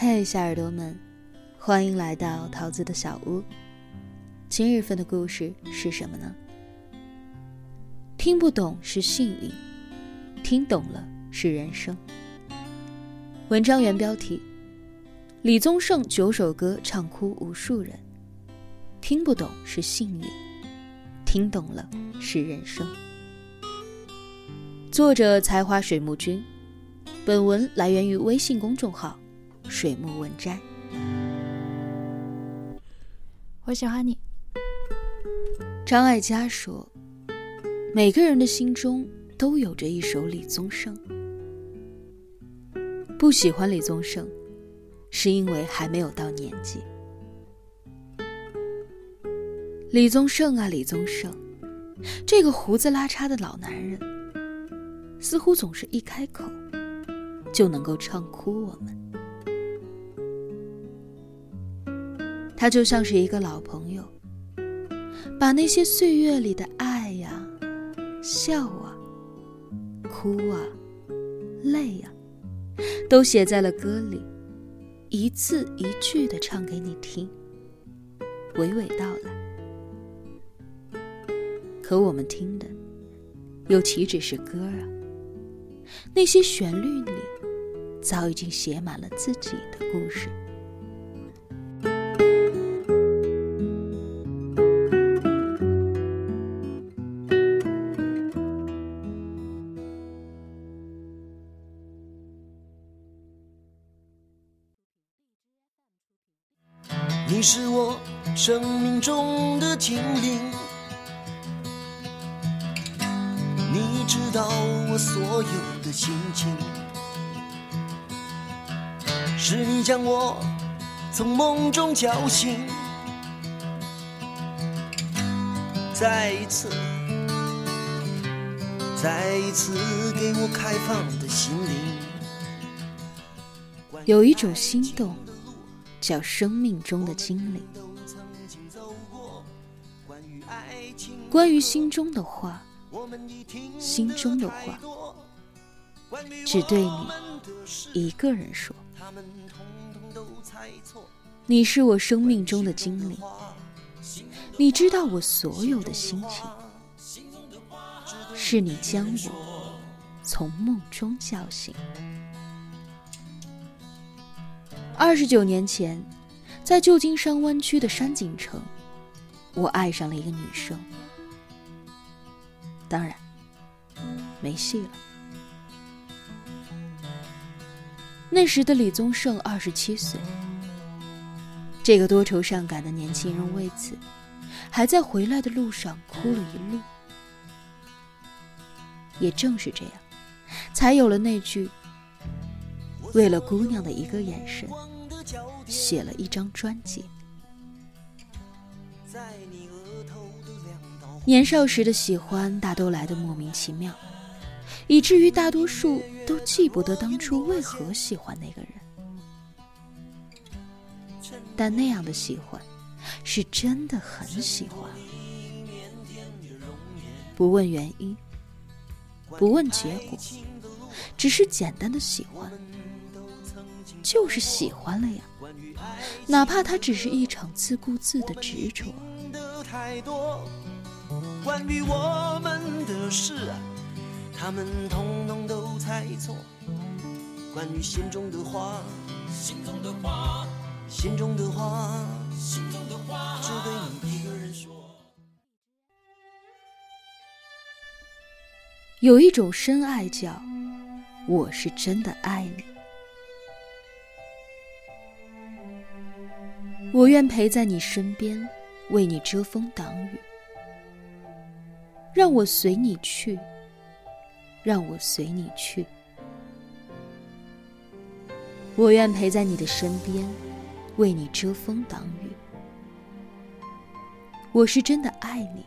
嘿，小耳朵们，欢迎来到桃子的小屋。今日份的故事是什么呢？听不懂是幸运，听懂了是人生。文章原标题：李宗盛九首歌唱哭无数人。听不懂是幸运，听懂了是人生。作者：才华水木君。本文来源于微信公众号“水木文摘”。我喜欢你。张艾嘉说：“每个人的心中都有着一首李宗盛。不喜欢李宗盛，是因为还没有到年纪。李宗盛啊，李宗盛，这个胡子拉碴的老男人，似乎总是一开口。”就能够唱哭我们。他就像是一个老朋友，把那些岁月里的爱呀、笑啊、哭啊、泪啊，都写在了歌里，一字一句的唱给你听，娓娓道来。可我们听的，又岂止是歌啊？那些旋律里。早已经写满了自己的故事。你是我生命中的精灵，你知道我所有的心情。是你将我从梦中叫醒，再一次，再一次给我开放的心灵。有一种心动，叫生命中的精灵。关于心中的话，心中的话，只对你一个人说。你是我生命中的精灵，你知道我所有的心情，是你将我从梦中叫醒。二十九年前，在旧金山湾区的山景城，我爱上了一个女生，当然没戏了。那时的李宗盛二十七岁，这个多愁善感的年轻人为此，还在回来的路上哭了一路。也正是这样，才有了那句“为了姑娘的一个眼神，写了一张专辑”。年少时的喜欢，大都来得莫名其妙。以至于大多数都记不得当初为何喜欢那个人，但那样的喜欢，是真的很喜欢，不问原因，不问结果，只是简单的喜欢，就是喜欢了呀，哪怕他只是一场自顾自的执着。关于我们的事他们统统都猜错，关于心中的话，心中的话，心中的话，心中的话，只对你一个人说。有一种深爱叫，我是真的爱你，我愿陪在你身边，为你遮风挡雨，让我随你去。让我随你去，我愿陪在你的身边，为你遮风挡雨。我是真的爱你，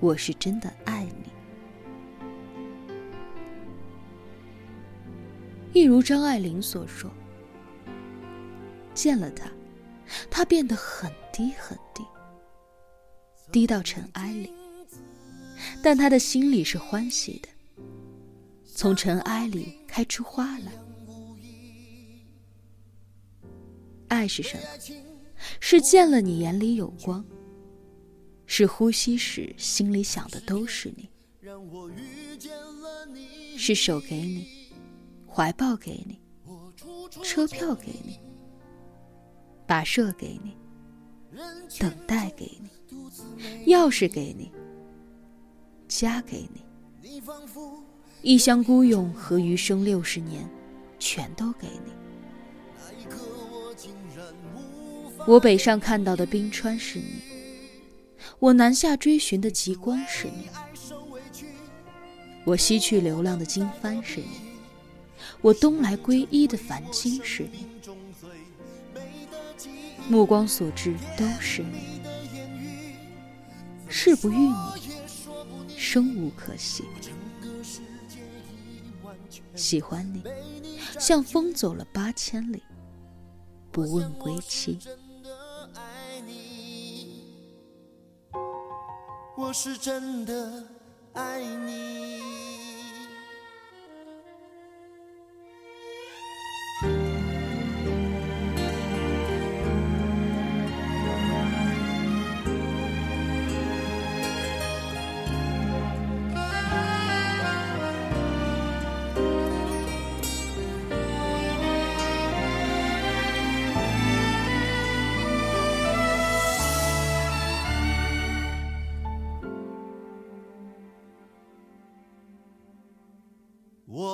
我是真的爱你。一如张爱玲所说，见了他，他变得很低很低，低到尘埃里。但他的心里是欢喜的，从尘埃里开出花来。爱是什么？是见了你眼里有光，是呼吸时心里想的都是你，是手给你，怀抱给你，车票给你，跋涉给你，等待给你，钥匙给你，家给你，一腔孤勇和余生六十年，全都给你。我北上看到的冰川是你，我南下追寻的极光是你，我西去流浪的经幡是你，我东来皈依的梵经是你，目光所至都是你，事不遇你，生无可惜，喜欢你，像风走了八千里，不问归期。我是真的爱你。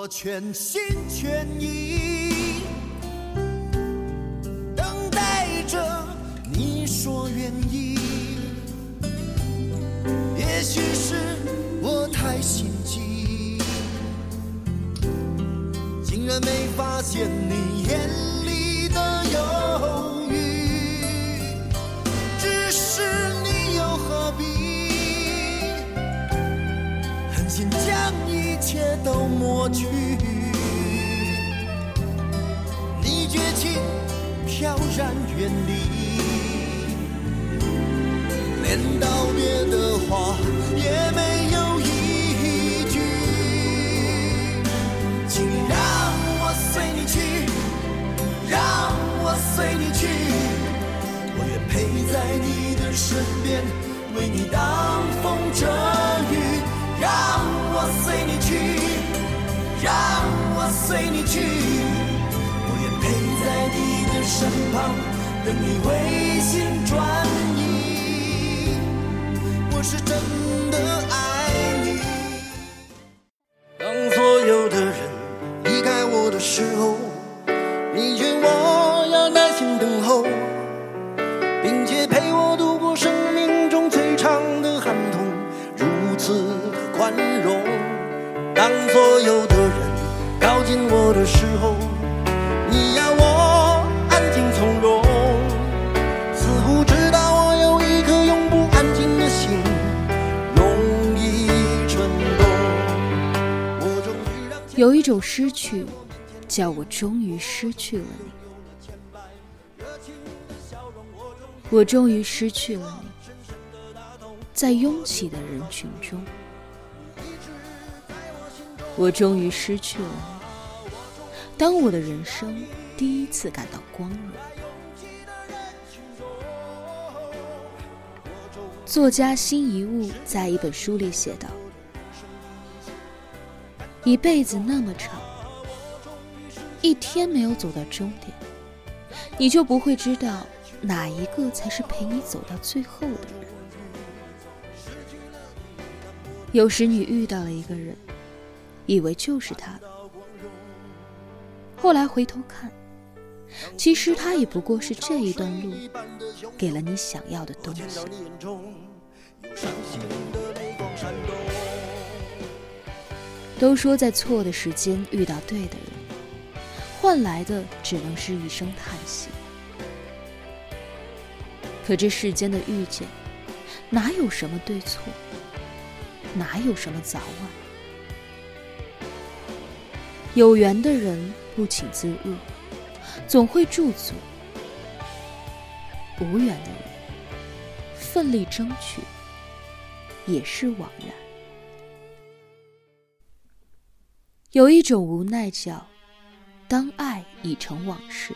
全心全意。为你挡风遮雨。让我随你去，让我随你去，我愿陪在你的身旁，等你回心转意。我是真的爱有一种失去，叫我终于失去了你。我终于失去了你，在拥挤的人群中，我终于失去了你。当我的人生第一次感到光荣。作家辛夷坞在一本书里写道：“一辈子那么长，一天没有走到终点，你就不会知道哪一个才是陪你走到最后的人。有时你遇到了一个人，以为就是他，后来回头看，其实他也不过是这一段路给了你想要的东西。都说在错的时间遇到对的人，换来的只能是一声叹息。可这世间的遇见，哪有什么对错？哪有什么早晚？有缘的人不请自入，总会驻足；无缘的人，奋力争取，也是枉然。有一种无奈叫，当爱已成往事。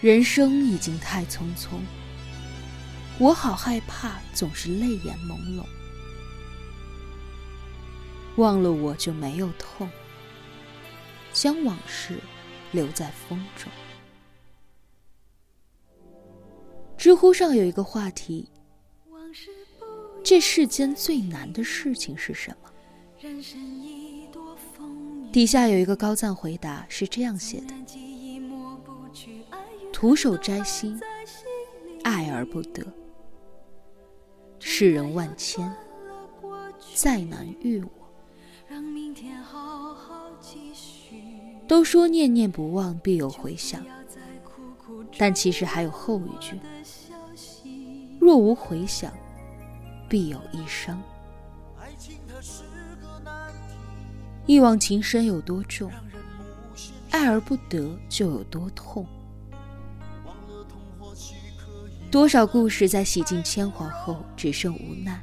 人生已经太匆匆，我好害怕总是泪眼朦胧。忘了我就没有痛，将往事留在风中。知乎上有一个话题：这世间最难的事情是什么？底下有一个高赞回答是这样写的：徒手摘星，爱而不得。世人万千，再难遇我。都说念念不忘必有回响，但其实还有后一句：若无回响，必有一伤。一往情深有多重，爱而不得就有多痛。多少故事在洗尽铅华后只剩无奈，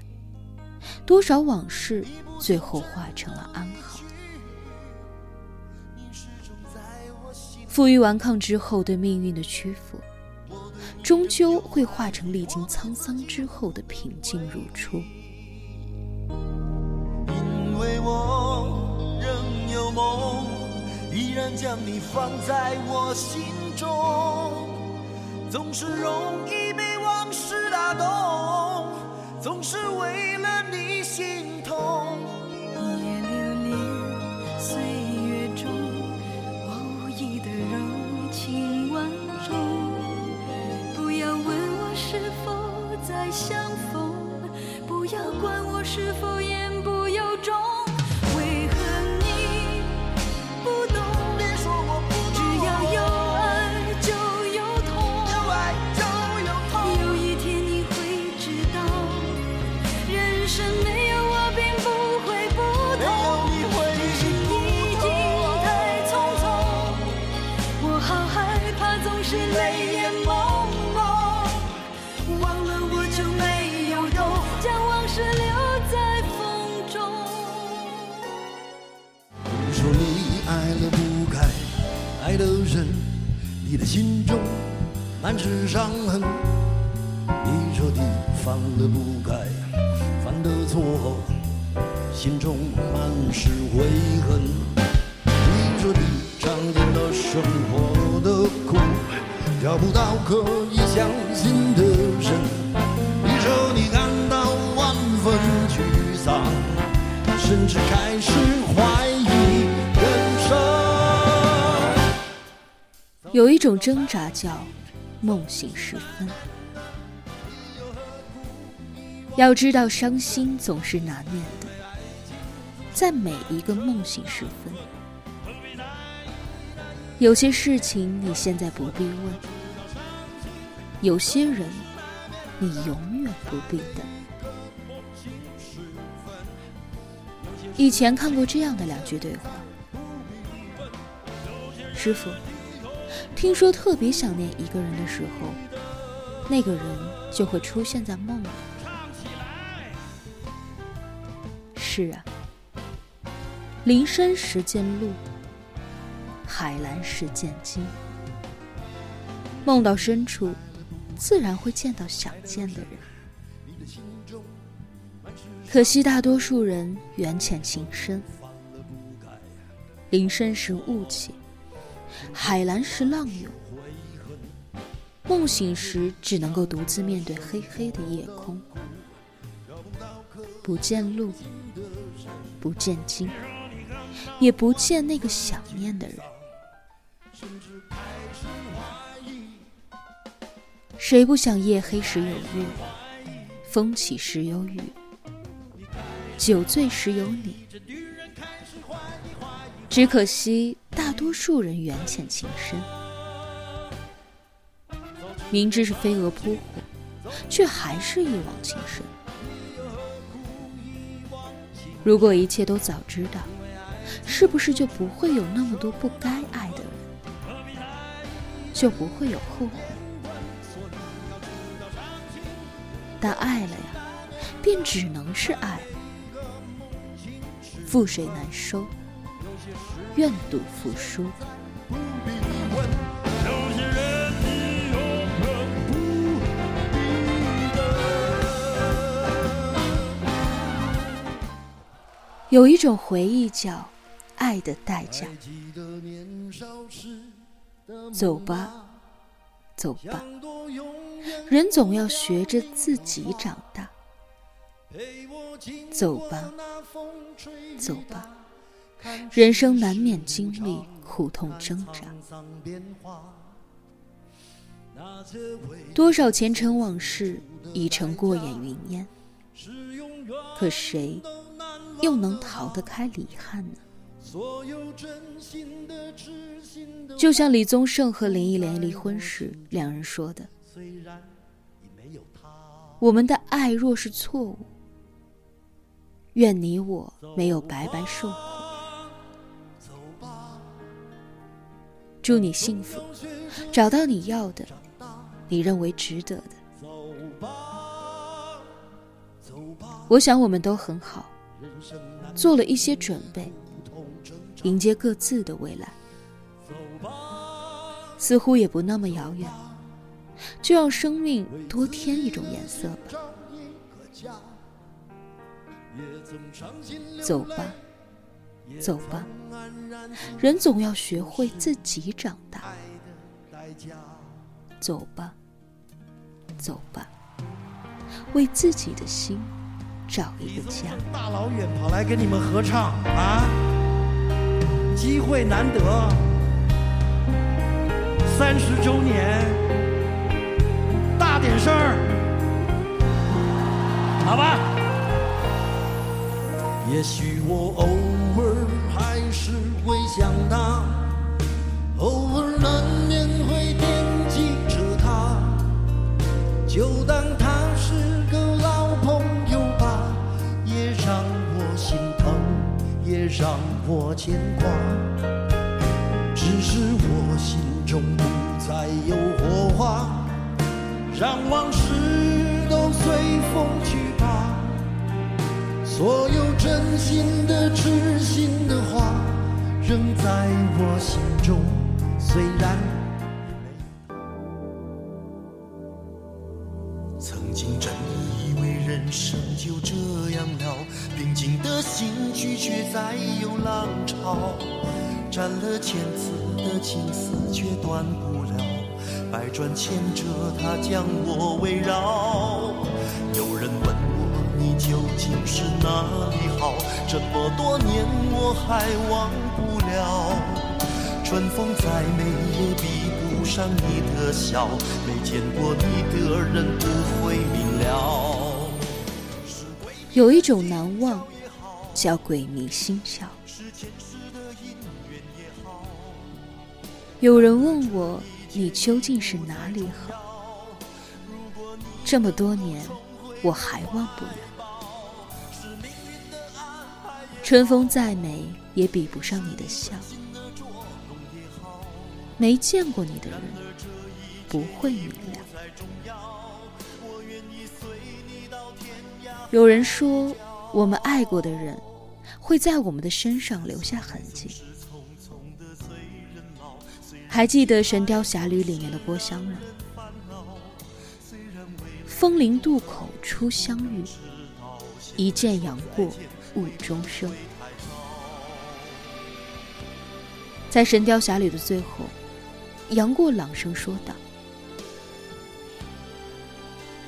多少往事最后化成了安好。负隅顽抗之后对命运的屈服，终究会化成历经沧桑之后的平静如初。因为我仍有梦，依然将你放在我心中。总是容易被往事打动，总是为了你心是否错，心中满是悔恨。你说你尝尽了生活的苦，找不到可以相信的人。你说你感到万分沮丧，甚至开始怀疑人生。有一种挣扎叫梦醒时分。要知道，伤心总是难免的，在每一个梦醒时分。有些事情你现在不必问，有些人你永远不必等。以前看过这样的两句对话：师傅，听说特别想念一个人的时候，那个人就会出现在梦里。是啊，林深时见鹿，海蓝时见鲸。梦到深处，自然会见到想见的人。可惜大多数人缘浅情深，林深时雾气，海蓝时浪涌。梦醒时，只能够独自面对黑黑的夜空，不见路，不见鲸，也不见那个想念的人。谁不想夜黑时有月，风起时有雨，酒醉时有你？只可惜大多数人缘浅情深，明知是飞蛾扑火，却还是一往情深。如果一切都早知道，是不是就不会有那么多不该爱的人，就不会有后悔？但爱了呀，便只能是爱，覆水难收，愿赌服输。有一种回忆叫爱的代价。走吧，走吧，人总要学着自己长大。走吧，走吧，人生难免经历苦痛挣扎。多少前尘往事已成过眼云烟，可谁又能逃得开离憾呢？就像李宗盛和林忆莲离婚时两人说的：“我们的爱若是错误，愿你我没有白白受苦。祝你幸福，找到你要的。”你认为值得的，我想我们都很好，做了一些准备，迎接各自的未来，似乎也不那么遥远，就让生命多添一种颜色吧。走吧，走吧，人总要学会自己长大。走吧。走吧，为自己的心找一个家。大老远跑来跟你们合唱啊，机会难得，三十周年，大点声儿，好吧？也许我偶尔还是会想他，偶尔难免会惦记着他。是让我牵挂。只是我心中不再有火花，让往事都随风去吧。所有真心的、痴心的话，仍在我心中，虽然。再有浪潮，斩了千次的情丝却断不了，百转千折它将我围绕。有人问我你究竟是哪里好？这么多年我还忘不了。春风再美也比不上你的笑，没见过你的人不会明了。有一种难忘。叫鬼迷心窍。有人问我，你究竟是哪里好？这么多年，我还忘不了。春风再美，也比不上你的笑。没见过你的人，不会明了。有人说，我们爱过的人。会在我们的身上留下痕迹。还记得《神雕侠侣》里面的郭襄吗？枫林渡口初相遇，一见杨过误终生。在《神雕侠侣》的最后，杨过朗声说道：“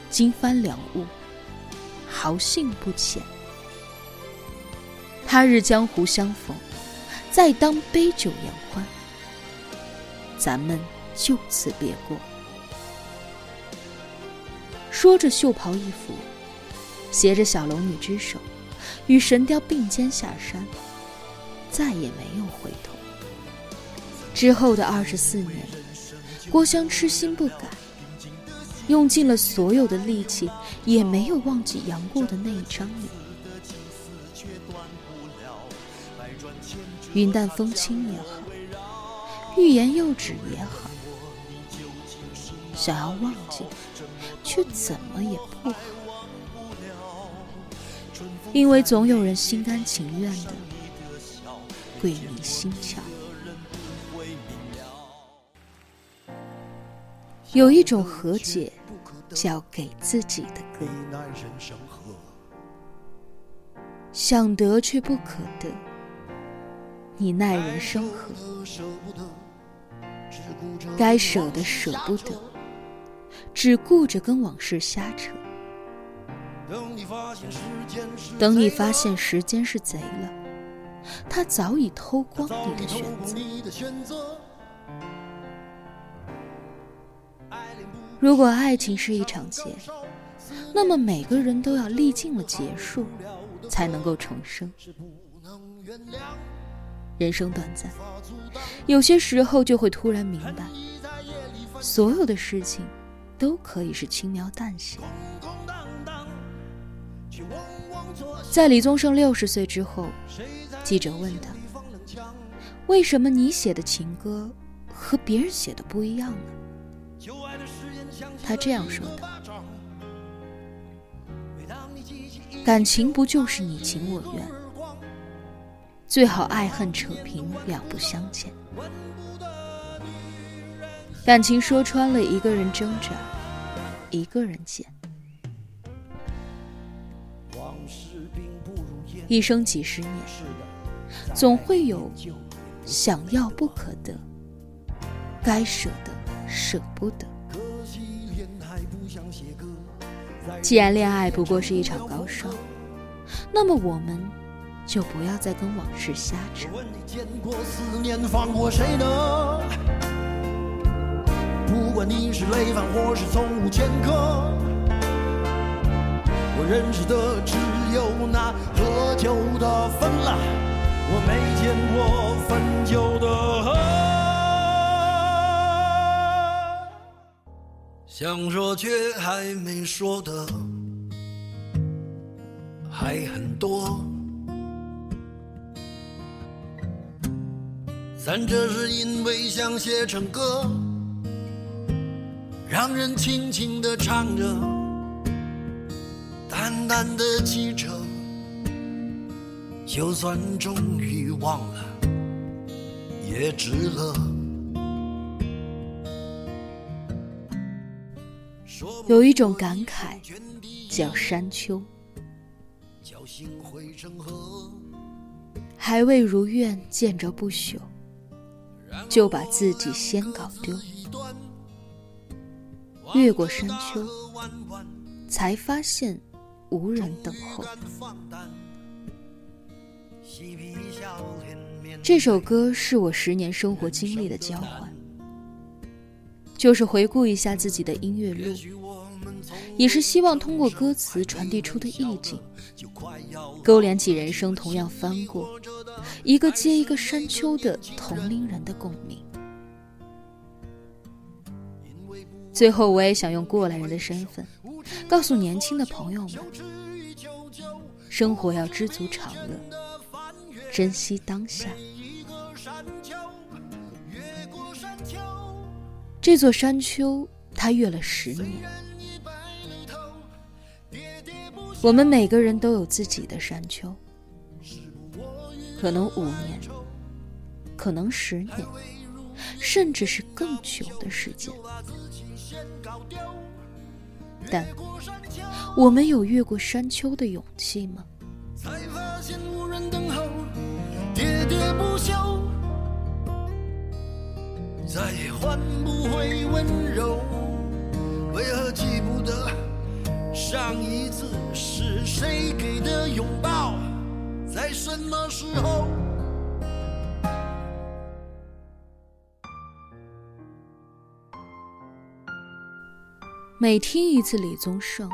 金帆两误，豪兴不浅。”他日江湖相逢，再当杯酒言欢。咱们就此别过。说着，袖袍一拂，携着小龙女之手，与神雕并肩下山，再也没有回头。之后的二十四年，郭襄痴心不改，用尽了所有的力气，也没有忘记杨过的那一张脸。云淡风轻也好，欲言又止也好，想要忘记，却怎么也不好，因为总有人心甘情愿的鬼迷心窍。有一种和解，叫给自己的歌。想得却不可得，你奈人生何？该舍的舍不得，只顾着跟往事瞎扯。等你发现时间是贼了，他早已偷光你的选择。如果爱情是一场劫，那么每个人都要历尽了劫数，才能够重生。人生短暂，有些时候就会突然明白，所有的事情都可以是轻描淡写。在李宗盛六十岁之后，记者问他：“为什么你写的情歌和别人写的不一样呢？”他这样说的：“感情不就是你情我愿？最好爱恨扯平，两不相欠。感情说穿了，一个人挣扎，一个人捡。”一生几十年，总会有想要不可得，该舍的舍不得。既然恋爱不过是一场高烧，那么我们就不要再跟往事瞎扯。我问你见过思念放过谁呢不管你是累犯或是从无前科，我认识的只有那。喝酒的分了，我没见过分酒的喝。想说却还没说的还很多，咱这是因为想写成歌，让人轻轻的唱着，淡淡的记着。就算终于忘了，也值了。有一种感慨，叫山丘。还未如愿见着不朽，就把自己先搞丢。越过山丘，才发现无人等候。这首歌是我十年生活经历的交换，就是回顾一下自己的音乐路，也是希望通过歌词传递出的意境，勾连起人生同样翻过一个接一个山丘的同龄人的共鸣。最后，我也想用过来人的身份，告诉年轻的朋友们：生活要知足常乐。珍惜当下。这座山丘，他越了十年。我们每个人都有自己的山丘，可能五年，可能十年，甚至是更久的时间。但我们有越过山丘的勇气吗？喋喋不休，再也换不回温柔。为何记不得上一次是谁给的拥抱，在什么时候？每听一次李宗盛，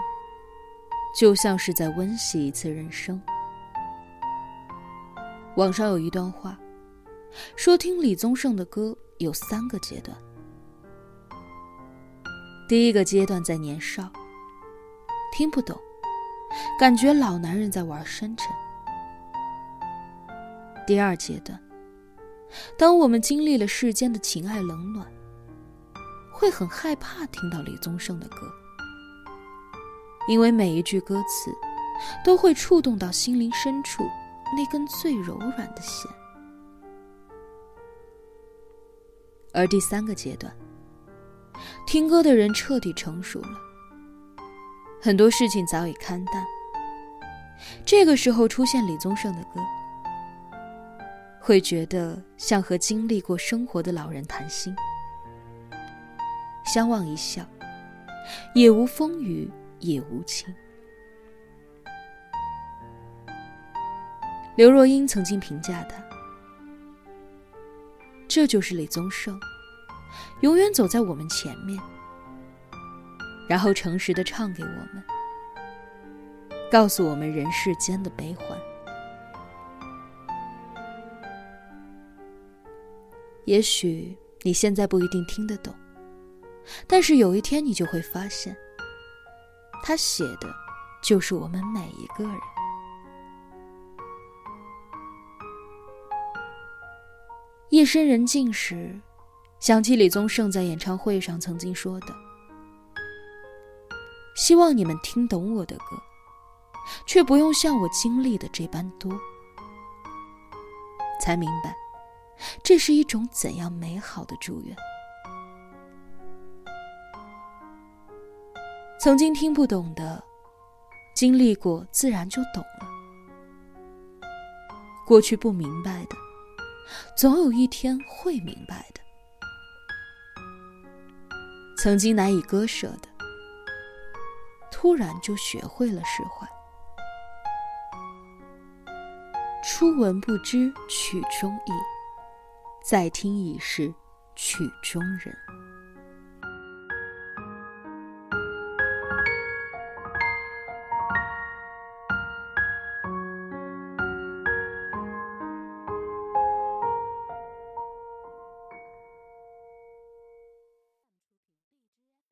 就像是在温习一次人生。网上有一段话，说听李宗盛的歌有三个阶段。第一个阶段在年少，听不懂，感觉老男人在玩深沉。第二阶段，当我们经历了世间的情爱冷暖，会很害怕听到李宗盛的歌，因为每一句歌词都会触动到心灵深处。那根最柔软的弦，而第三个阶段，听歌的人彻底成熟了，很多事情早已看淡，这个时候出现李宗盛的歌，会觉得像和经历过生活的老人谈心，相望一笑，也无风雨也无晴。刘若英曾经评价他：“这就是李宗盛，永远走在我们前面，然后诚实的唱给我们。”告诉我们人世间的悲欢。也许你现在不一定听得懂，但是有一天你就会发现，他写的就是我们每一个人。夜深人静时，想起李宗盛在演唱会上曾经说的：“希望你们听懂我的歌。”却不用像我经历的这般多，才明白，这是一种怎样美好的祝愿。曾经听不懂的，经历过自然就懂了；过去不明白的，总有一天会明白的；曾经难以割舍的，突然就学会了释怀。初闻不知曲中意，再听已是曲中人。